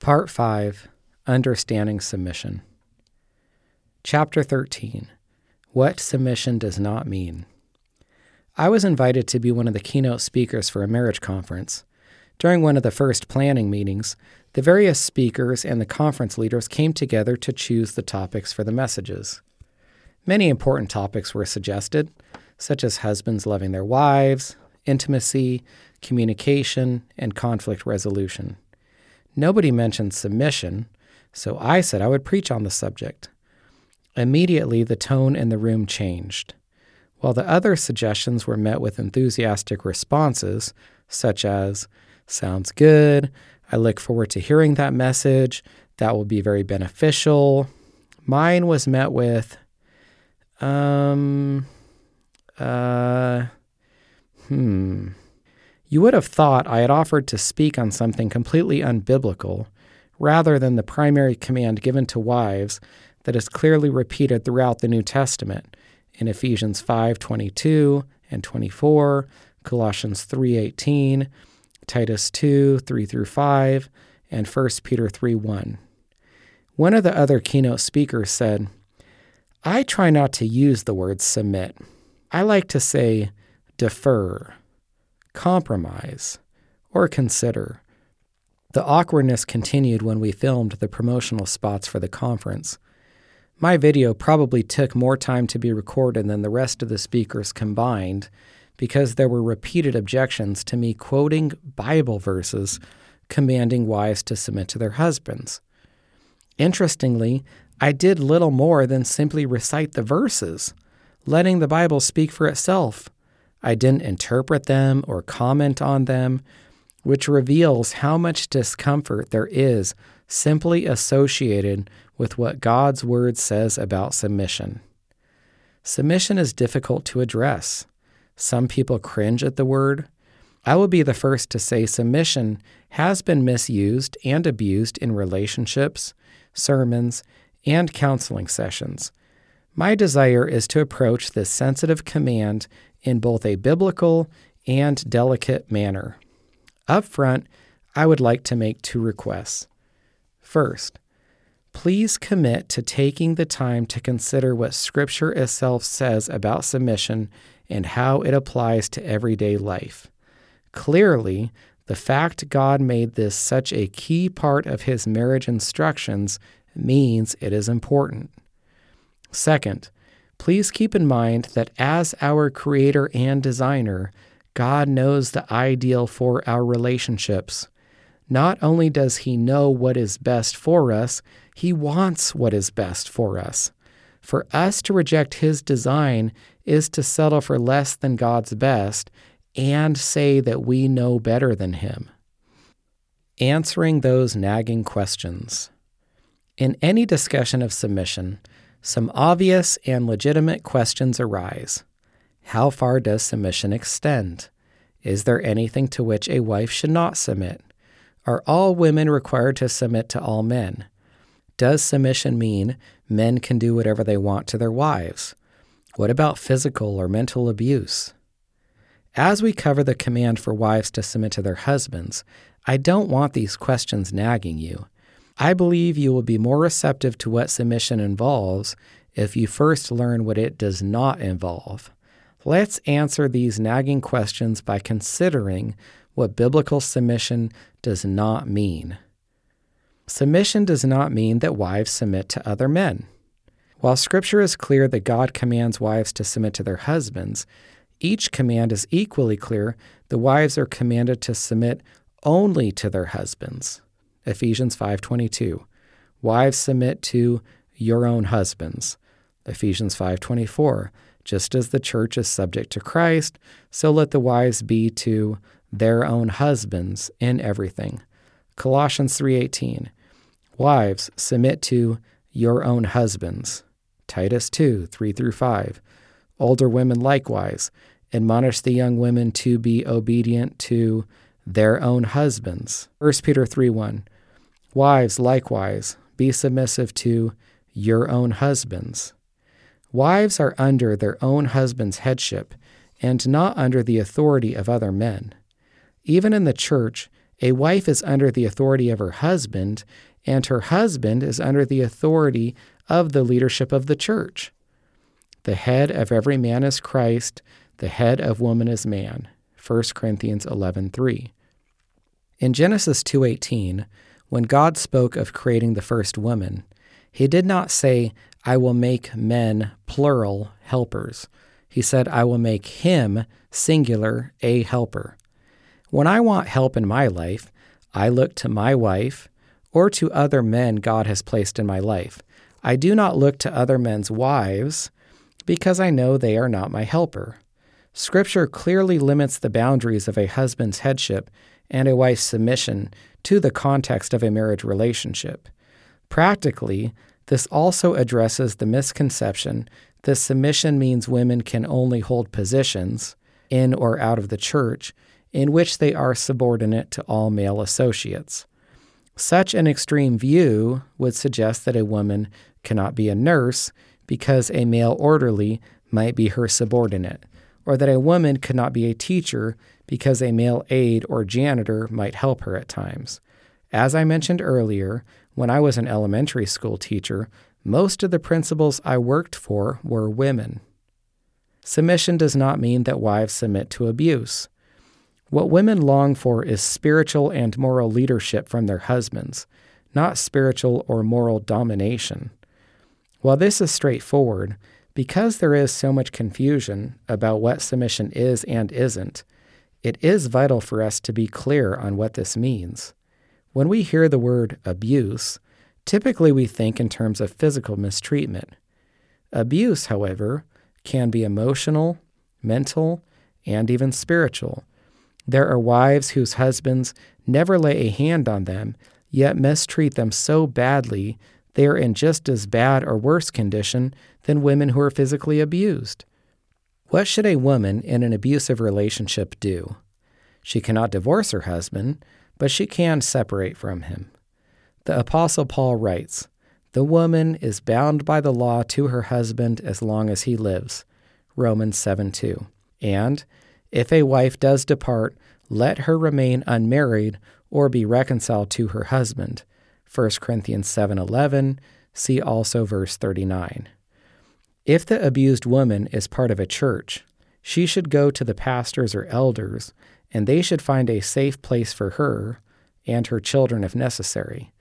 Part 5 Understanding Submission. Chapter 13 What Submission Does Not Mean. I was invited to be one of the keynote speakers for a marriage conference. During one of the first planning meetings, the various speakers and the conference leaders came together to choose the topics for the messages. Many important topics were suggested, such as husbands loving their wives, intimacy, communication, and conflict resolution. Nobody mentioned submission, so I said I would preach on the subject. Immediately, the tone in the room changed. While the other suggestions were met with enthusiastic responses, such as, Sounds good, I look forward to hearing that message, that will be very beneficial, mine was met with, um, uh, hmm. You would have thought I had offered to speak on something completely unbiblical rather than the primary command given to wives that is clearly repeated throughout the New Testament in Ephesians 5:22 and 24, Colossians 3:18, Titus 2, 3 through 5, and 1 Peter 3 1. One of the other keynote speakers said, I try not to use the word submit. I like to say defer, compromise, or consider. The awkwardness continued when we filmed the promotional spots for the conference. My video probably took more time to be recorded than the rest of the speakers combined because there were repeated objections to me quoting Bible verses commanding wives to submit to their husbands. Interestingly, I did little more than simply recite the verses, letting the Bible speak for itself. I didn't interpret them or comment on them, which reveals how much discomfort there is simply associated with what God's Word says about submission. Submission is difficult to address. Some people cringe at the word. I will be the first to say submission has been misused and abused in relationships, sermons, and counseling sessions. My desire is to approach this sensitive command in both a biblical and delicate manner. Up front, I would like to make two requests. First, please commit to taking the time to consider what Scripture itself says about submission and how it applies to everyday life. Clearly, the fact God made this such a key part of his marriage instructions means it is important. Second, please keep in mind that as our creator and designer, God knows the ideal for our relationships. Not only does he know what is best for us, he wants what is best for us. For us to reject his design is to settle for less than God's best and say that we know better than Him. Answering those nagging questions. In any discussion of submission, some obvious and legitimate questions arise. How far does submission extend? Is there anything to which a wife should not submit? Are all women required to submit to all men? Does submission mean men can do whatever they want to their wives? What about physical or mental abuse? As we cover the command for wives to submit to their husbands, I don't want these questions nagging you. I believe you will be more receptive to what submission involves if you first learn what it does not involve. Let's answer these nagging questions by considering what biblical submission does not mean. Submission does not mean that wives submit to other men. While Scripture is clear that God commands wives to submit to their husbands, each command is equally clear the wives are commanded to submit only to their husbands. Ephesians 5:22. Wives submit to your own husbands. Ephesians 5:24. Just as the church is subject to Christ, so let the wives be to their own husbands in everything. Colossians 3:18. Wives, submit to your own husbands. Titus 2 3 through 5. Older women likewise admonish the young women to be obedient to their own husbands. 1 Peter 3 1. Wives likewise be submissive to your own husbands. Wives are under their own husband's headship and not under the authority of other men. Even in the church, A wife is under the authority of her husband, and her husband is under the authority of the leadership of the church. The head of every man is Christ, the head of woman is man. 1 Corinthians 11:3. In Genesis 2:18, when God spoke of creating the first woman, he did not say, "I will make men plural helpers." He said, "I will make him singular a helper." When I want help in my life, I look to my wife or to other men God has placed in my life. I do not look to other men's wives because I know they are not my helper. Scripture clearly limits the boundaries of a husband's headship and a wife's submission to the context of a marriage relationship. Practically, this also addresses the misconception that submission means women can only hold positions, in or out of the church, in which they are subordinate to all male associates. Such an extreme view would suggest that a woman cannot be a nurse because a male orderly might be her subordinate, or that a woman could not be a teacher because a male aide or janitor might help her at times. As I mentioned earlier, when I was an elementary school teacher, most of the principals I worked for were women. Submission does not mean that wives submit to abuse. What women long for is spiritual and moral leadership from their husbands, not spiritual or moral domination. While this is straightforward, because there is so much confusion about what submission is and isn't, it is vital for us to be clear on what this means. When we hear the word abuse, typically we think in terms of physical mistreatment. Abuse, however, can be emotional, mental, and even spiritual. There are wives whose husbands never lay a hand on them, yet mistreat them so badly they are in just as bad or worse condition than women who are physically abused. What should a woman in an abusive relationship do? She cannot divorce her husband, but she can separate from him. The Apostle Paul writes, The woman is bound by the law to her husband as long as he lives. Romans 7 2. And if a wife does depart, let her remain unmarried or be reconciled to her husband. 1 Corinthians 7:11, see also verse 39. If the abused woman is part of a church, she should go to the pastors or elders, and they should find a safe place for her and her children if necessary.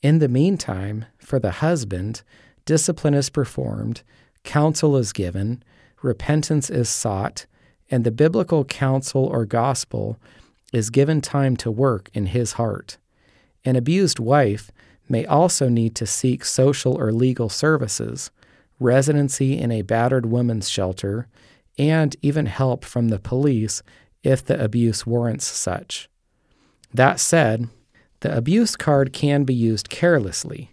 In the meantime, for the husband, discipline is performed, counsel is given, repentance is sought, and the biblical counsel or gospel is given time to work in his heart. An abused wife may also need to seek social or legal services, residency in a battered women's shelter, and even help from the police if the abuse warrants such. That said, the abuse card can be used carelessly.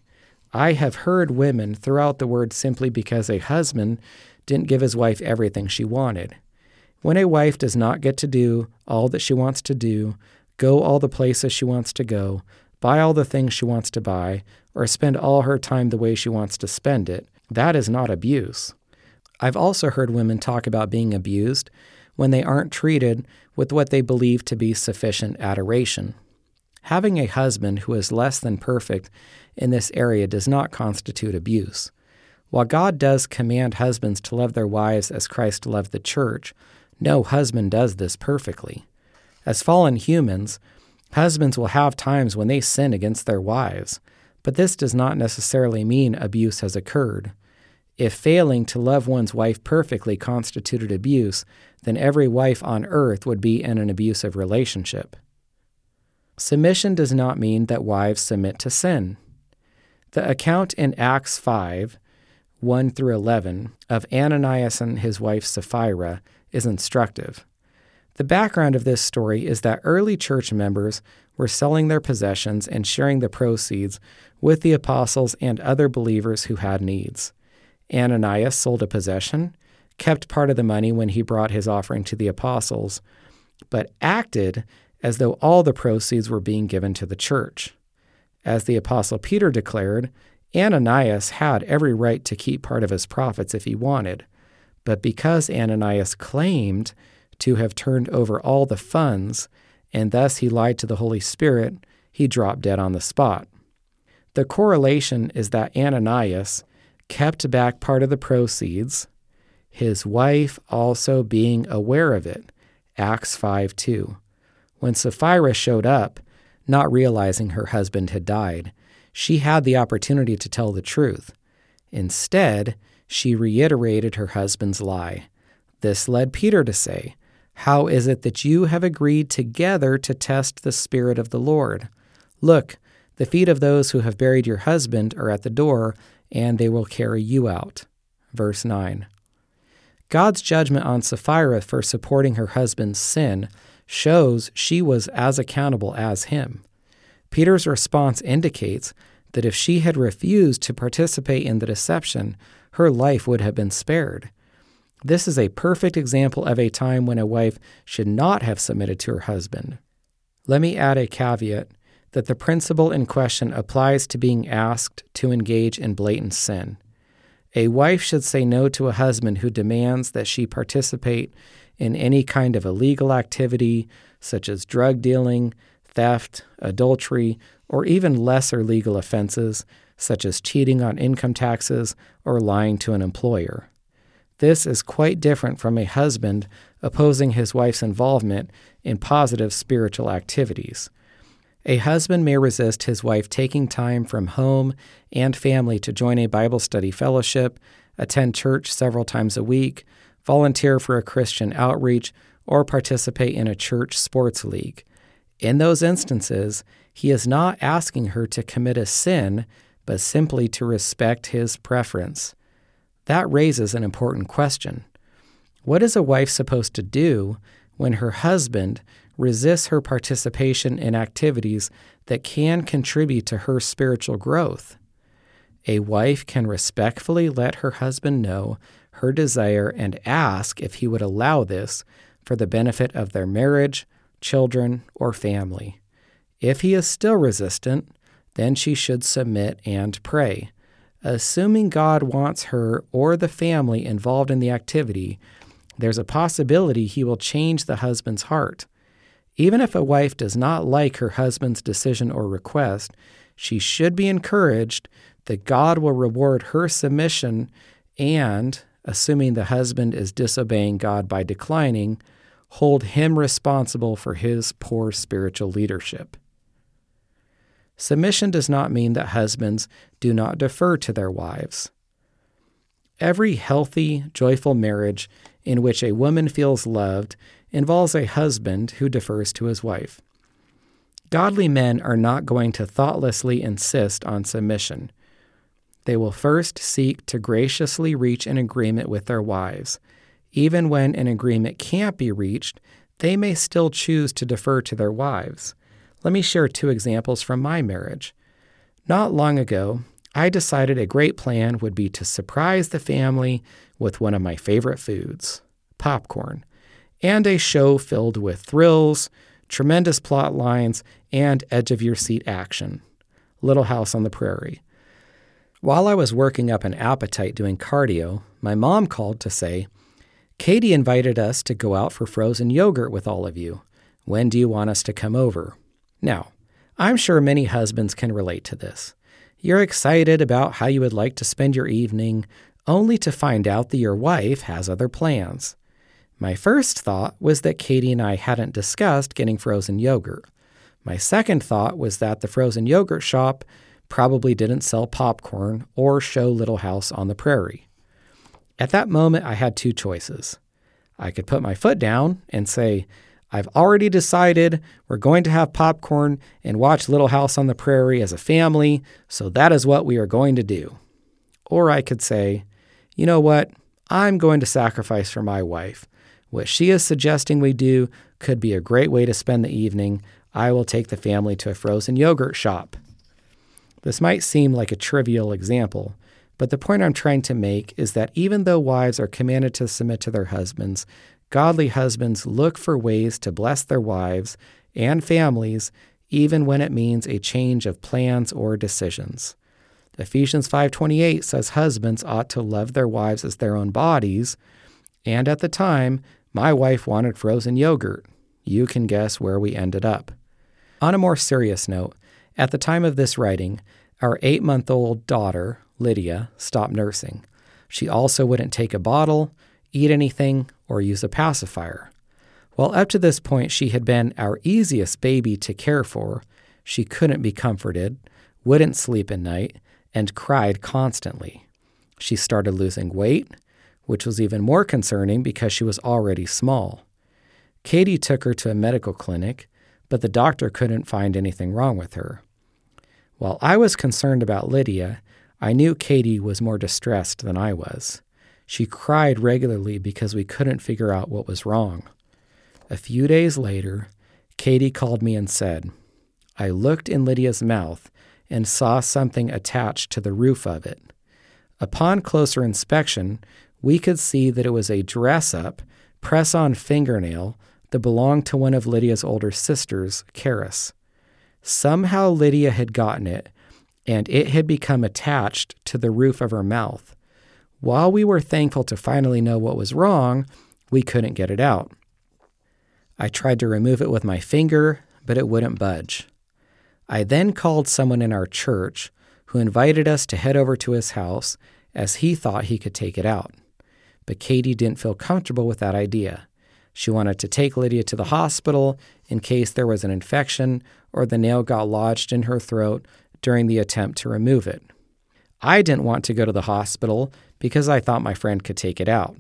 I have heard women throw out the word simply because a husband didn't give his wife everything she wanted. When a wife does not get to do all that she wants to do, go all the places she wants to go, buy all the things she wants to buy, or spend all her time the way she wants to spend it, that is not abuse. I've also heard women talk about being abused when they aren't treated with what they believe to be sufficient adoration. Having a husband who is less than perfect in this area does not constitute abuse. While God does command husbands to love their wives as Christ loved the church, no husband does this perfectly. As fallen humans, husbands will have times when they sin against their wives, but this does not necessarily mean abuse has occurred. If failing to love one's wife perfectly constituted abuse, then every wife on earth would be in an abusive relationship. Submission does not mean that wives submit to sin. The account in Acts 5, 1 through 11, of Ananias and his wife Sapphira is instructive. The background of this story is that early church members were selling their possessions and sharing the proceeds with the apostles and other believers who had needs. Ananias sold a possession, kept part of the money when he brought his offering to the apostles, but acted as though all the proceeds were being given to the church. As the apostle Peter declared, Ananias had every right to keep part of his profits if he wanted. But because Ananias claimed to have turned over all the funds and thus he lied to the Holy Spirit, he dropped dead on the spot. The correlation is that Ananias kept back part of the proceeds, his wife also being aware of it. Acts 5 2. When Sapphira showed up, not realizing her husband had died, she had the opportunity to tell the truth. Instead, she reiterated her husband's lie. This led Peter to say, How is it that you have agreed together to test the Spirit of the Lord? Look, the feet of those who have buried your husband are at the door, and they will carry you out. Verse 9. God's judgment on Sapphira for supporting her husband's sin shows she was as accountable as him. Peter's response indicates that if she had refused to participate in the deception, her life would have been spared. This is a perfect example of a time when a wife should not have submitted to her husband. Let me add a caveat that the principle in question applies to being asked to engage in blatant sin. A wife should say no to a husband who demands that she participate in any kind of illegal activity, such as drug dealing, theft, adultery, or even lesser legal offenses, such as cheating on income taxes or lying to an employer. This is quite different from a husband opposing his wife's involvement in positive spiritual activities. A husband may resist his wife taking time from home and family to join a Bible study fellowship, attend church several times a week, volunteer for a Christian outreach, or participate in a church sports league. In those instances, he is not asking her to commit a sin, but simply to respect his preference. That raises an important question. What is a wife supposed to do when her husband resists her participation in activities that can contribute to her spiritual growth. A wife can respectfully let her husband know her desire and ask if he would allow this for the benefit of their marriage, children, or family. If he is still resistant, then she should submit and pray. Assuming God wants her or the family involved in the activity, there's a possibility he will change the husband's heart. Even if a wife does not like her husband's decision or request, she should be encouraged that God will reward her submission and, assuming the husband is disobeying God by declining, hold him responsible for his poor spiritual leadership. Submission does not mean that husbands do not defer to their wives. Every healthy, joyful marriage in which a woman feels loved involves a husband who defers to his wife. Godly men are not going to thoughtlessly insist on submission. They will first seek to graciously reach an agreement with their wives. Even when an agreement can't be reached, they may still choose to defer to their wives. Let me share two examples from my marriage. Not long ago, I decided a great plan would be to surprise the family with one of my favorite foods popcorn and a show filled with thrills, tremendous plot lines, and edge of your seat action. Little House on the Prairie. While I was working up an appetite doing cardio, my mom called to say, Katie invited us to go out for frozen yogurt with all of you. When do you want us to come over? Now, I'm sure many husbands can relate to this. You're excited about how you would like to spend your evening, only to find out that your wife has other plans. My first thought was that Katie and I hadn't discussed getting frozen yogurt. My second thought was that the frozen yogurt shop probably didn't sell popcorn or show Little House on the Prairie. At that moment, I had two choices. I could put my foot down and say, I've already decided we're going to have popcorn and watch Little House on the Prairie as a family, so that is what we are going to do. Or I could say, you know what? I'm going to sacrifice for my wife. What she is suggesting we do could be a great way to spend the evening. I will take the family to a frozen yogurt shop. This might seem like a trivial example, but the point I'm trying to make is that even though wives are commanded to submit to their husbands, godly husbands look for ways to bless their wives and families even when it means a change of plans or decisions. Ephesians 5:28 says husbands ought to love their wives as their own bodies, and at the time my wife wanted frozen yogurt. You can guess where we ended up. On a more serious note, at the time of this writing, our eight month old daughter, Lydia, stopped nursing. She also wouldn't take a bottle, eat anything, or use a pacifier. While up to this point she had been our easiest baby to care for, she couldn't be comforted, wouldn't sleep at night, and cried constantly. She started losing weight, which was even more concerning because she was already small. Katie took her to a medical clinic, but the doctor couldn't find anything wrong with her. While I was concerned about Lydia, I knew Katie was more distressed than I was. She cried regularly because we couldn't figure out what was wrong. A few days later, Katie called me and said, I looked in Lydia's mouth and saw something attached to the roof of it. Upon closer inspection, we could see that it was a dress up, press on fingernail that belonged to one of Lydia's older sisters, Karis. Somehow Lydia had gotten it, and it had become attached to the roof of her mouth. While we were thankful to finally know what was wrong, we couldn't get it out. I tried to remove it with my finger, but it wouldn't budge. I then called someone in our church who invited us to head over to his house as he thought he could take it out. But Katie didn't feel comfortable with that idea. She wanted to take Lydia to the hospital in case there was an infection or the nail got lodged in her throat during the attempt to remove it. I didn't want to go to the hospital because I thought my friend could take it out.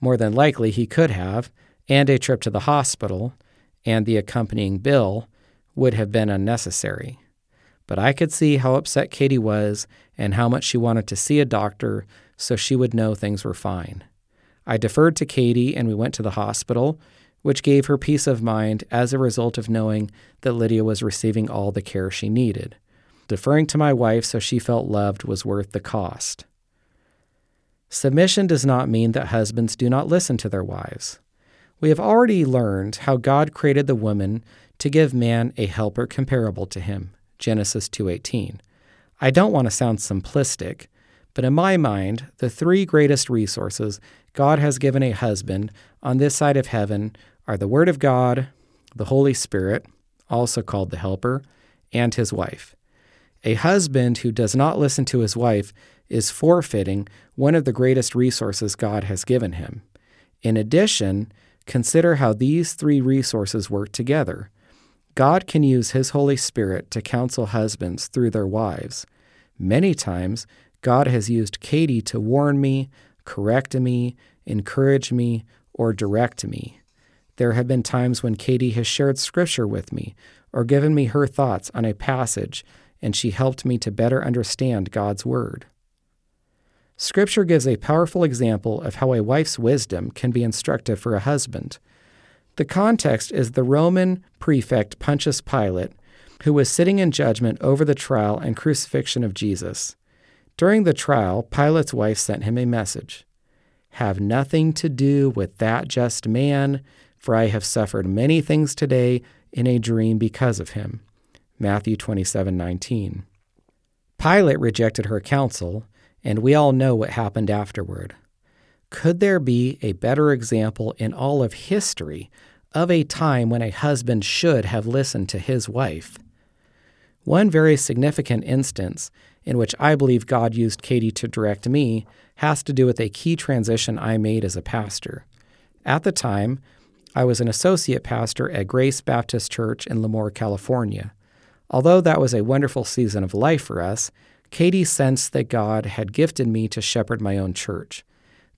More than likely, he could have, and a trip to the hospital and the accompanying bill would have been unnecessary. But I could see how upset Katie was and how much she wanted to see a doctor so she would know things were fine. I deferred to Katie and we went to the hospital, which gave her peace of mind as a result of knowing that Lydia was receiving all the care she needed. Deferring to my wife so she felt loved was worth the cost. Submission does not mean that husbands do not listen to their wives. We have already learned how God created the woman to give man a helper comparable to him. Genesis 2:18. I don't want to sound simplistic, but in my mind, the three greatest resources God has given a husband on this side of heaven are the Word of God, the Holy Spirit, also called the Helper, and his wife. A husband who does not listen to his wife is forfeiting one of the greatest resources God has given him. In addition, Consider how these three resources work together. God can use His Holy Spirit to counsel husbands through their wives. Many times, God has used Katie to warn me, correct me, encourage me, or direct me. There have been times when Katie has shared scripture with me or given me her thoughts on a passage, and she helped me to better understand God's Word. Scripture gives a powerful example of how a wife's wisdom can be instructive for a husband. The context is the Roman prefect Pontius Pilate, who was sitting in judgment over the trial and crucifixion of Jesus. During the trial, Pilate's wife sent him a message Have nothing to do with that just man, for I have suffered many things today in a dream because of him. Matthew 27:19. Pilate rejected her counsel and we all know what happened afterward. Could there be a better example in all of history of a time when a husband should have listened to his wife? One very significant instance in which I believe God used Katie to direct me has to do with a key transition I made as a pastor. At the time, I was an associate pastor at Grace Baptist Church in Lemoore, California. Although that was a wonderful season of life for us, Katie sensed that God had gifted me to shepherd my own church.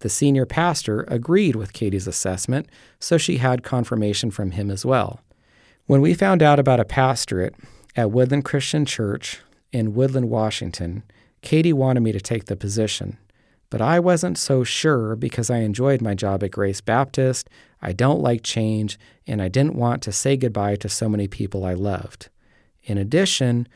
The senior pastor agreed with Katie's assessment, so she had confirmation from him as well. When we found out about a pastorate at Woodland Christian Church in Woodland, Washington, Katie wanted me to take the position. But I wasn't so sure because I enjoyed my job at Grace Baptist, I don't like change, and I didn't want to say goodbye to so many people I loved. In addition,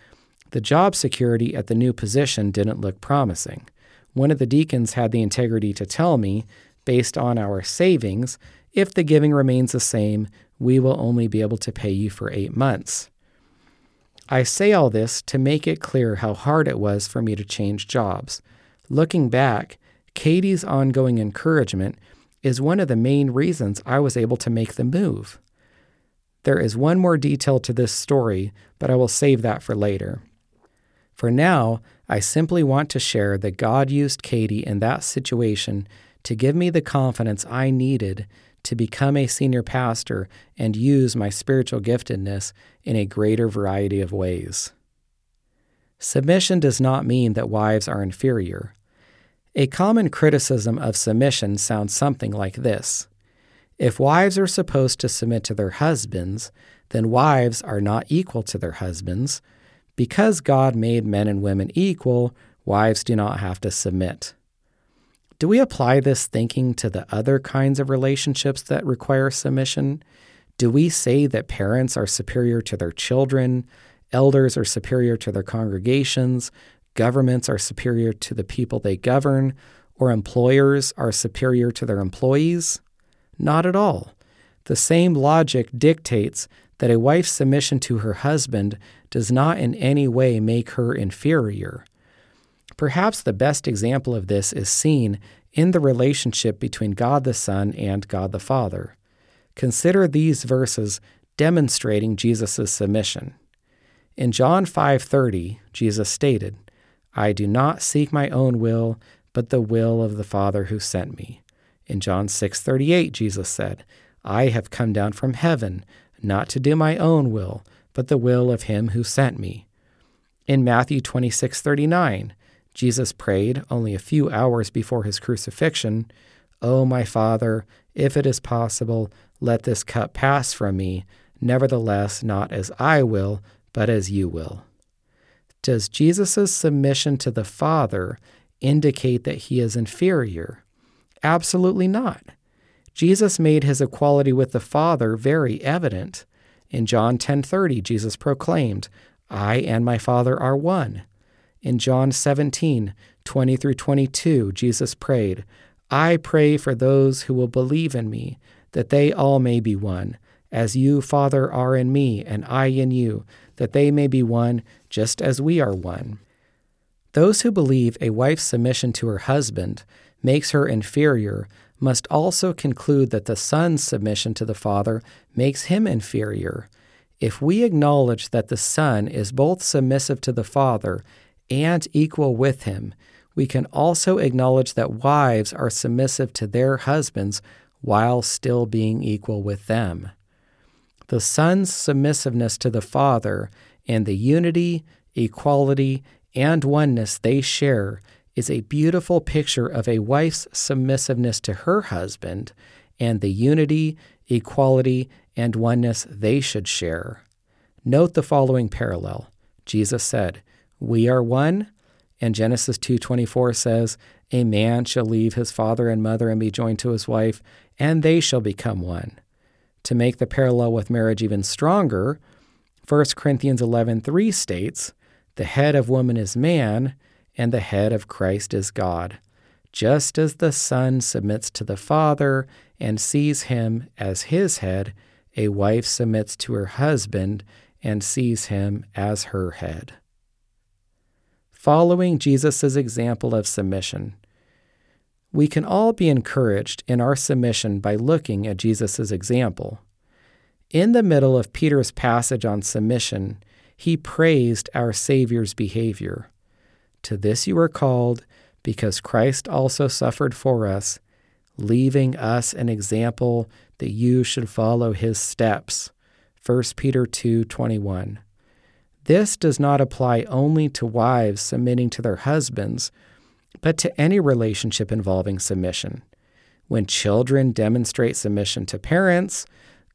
the job security at the new position didn't look promising. One of the deacons had the integrity to tell me, based on our savings, if the giving remains the same, we will only be able to pay you for eight months. I say all this to make it clear how hard it was for me to change jobs. Looking back, Katie's ongoing encouragement is one of the main reasons I was able to make the move. There is one more detail to this story, but I will save that for later. For now, I simply want to share that God used Katie in that situation to give me the confidence I needed to become a senior pastor and use my spiritual giftedness in a greater variety of ways. Submission does not mean that wives are inferior. A common criticism of submission sounds something like this If wives are supposed to submit to their husbands, then wives are not equal to their husbands. Because God made men and women equal, wives do not have to submit. Do we apply this thinking to the other kinds of relationships that require submission? Do we say that parents are superior to their children, elders are superior to their congregations, governments are superior to the people they govern, or employers are superior to their employees? Not at all. The same logic dictates that a wife's submission to her husband does not in any way make her inferior. Perhaps the best example of this is seen in the relationship between God the Son and God the Father. Consider these verses demonstrating Jesus' submission. In John 5:30, Jesus stated, I do not seek my own will, but the will of the Father who sent me. In John 6:38 Jesus said, I have come down from heaven not to do my own will, but the will of him who sent me. In Matthew 26:39, Jesus prayed only a few hours before his crucifixion, "O oh, my Father, if it is possible, let this cup pass from me, nevertheless not as I will, but as you will." Does Jesus' submission to the Father indicate that he is inferior? Absolutely not. Jesus made his equality with the Father very evident. In John 10:30, Jesus proclaimed, "I and my Father are one." In John 17:20 through 22, Jesus prayed, "I pray for those who will believe in me, that they all may be one, as you, Father, are in me and I in you, that they may be one just as we are one. Those who believe a wife's submission to her husband makes her inferior must also conclude that the son's submission to the father makes him inferior. If we acknowledge that the son is both submissive to the father and equal with him, we can also acknowledge that wives are submissive to their husbands while still being equal with them. The son's submissiveness to the father and the unity, equality, and oneness they share is a beautiful picture of a wife's submissiveness to her husband and the unity, equality, and oneness they should share. Note the following parallel. Jesus said, "We are one," and Genesis 2:24 says, "A man shall leave his father and mother and be joined to his wife, and they shall become one." To make the parallel with marriage even stronger, 1 Corinthians 11:3 states, "The head of woman is man, and the head of Christ is God." Just as the Son submits to the Father and sees him as his head, a wife submits to her husband and sees him as her head. Following Jesus' example of submission, we can all be encouraged in our submission by looking at Jesus' example. In the middle of Peter's passage on submission, he praised our Savior's behavior. To this you are called, because Christ also suffered for us, leaving us an example that you should follow his steps. 1 Peter 2:21. This does not apply only to wives submitting to their husbands, but to any relationship involving submission. When children demonstrate submission to parents,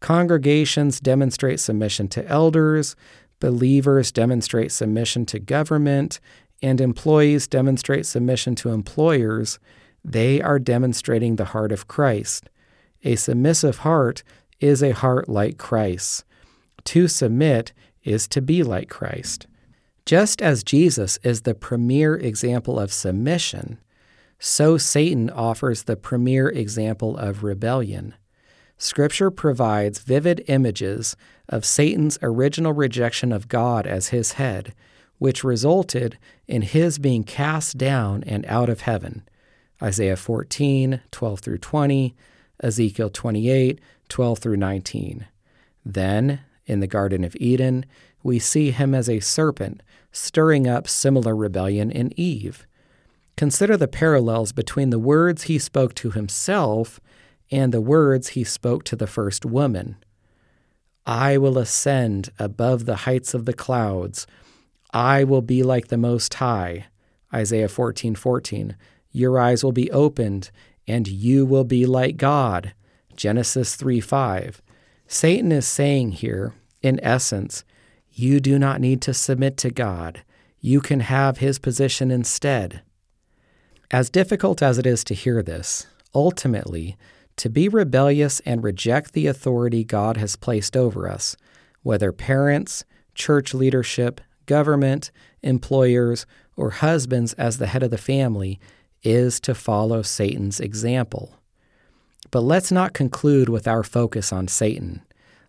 Congregations demonstrate submission to elders, believers demonstrate submission to government, and employees demonstrate submission to employers. They are demonstrating the heart of Christ. A submissive heart is a heart like Christ. To submit is to be like Christ. Just as Jesus is the premier example of submission, so Satan offers the premier example of rebellion. Scripture provides vivid images of Satan's original rejection of God as his head, which resulted in his being cast down and out of heaven. Isaiah 14, 12 through 20, Ezekiel 28, 12 through 19. Then, in the Garden of Eden, we see him as a serpent stirring up similar rebellion in Eve. Consider the parallels between the words he spoke to himself and the words he spoke to the first woman. I will ascend above the heights of the clouds. I will be like the Most High. Isaiah 14 14. Your eyes will be opened, and you will be like God. Genesis 3 5. Satan is saying here, in essence, you do not need to submit to God. You can have his position instead. As difficult as it is to hear this, ultimately, to be rebellious and reject the authority God has placed over us, whether parents, church leadership, government, employers, or husbands as the head of the family, is to follow Satan's example. But let's not conclude with our focus on Satan.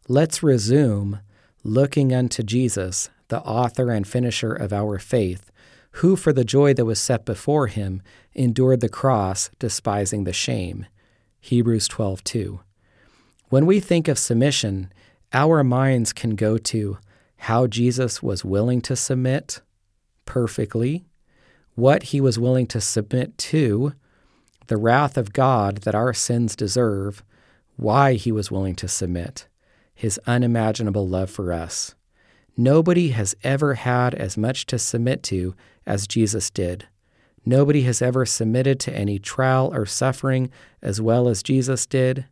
Let's resume looking unto Jesus, the author and finisher of our faith, who for the joy that was set before him endured the cross, despising the shame. Hebrews 12:2. When we think of submission, our minds can go to how Jesus was willing to submit perfectly, what he was willing to submit to, the wrath of God that our sins deserve, why he was willing to submit, his unimaginable love for us. Nobody has ever had as much to submit to as Jesus did. Nobody has ever submitted to any trial or suffering as well as Jesus did.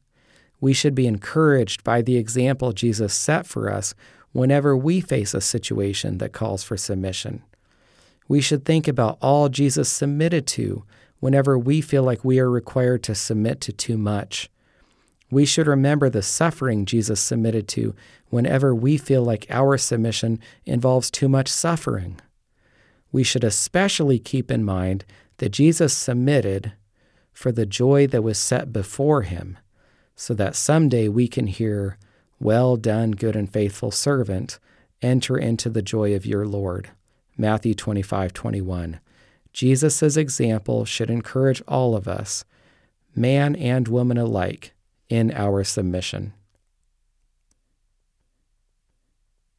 We should be encouraged by the example Jesus set for us whenever we face a situation that calls for submission. We should think about all Jesus submitted to whenever we feel like we are required to submit to too much. We should remember the suffering Jesus submitted to whenever we feel like our submission involves too much suffering we should especially keep in mind that Jesus submitted for the joy that was set before him, so that someday we can hear, Well done, good and faithful servant, enter into the joy of your Lord. Matthew 25 21. Jesus' example should encourage all of us, man and woman alike, in our submission.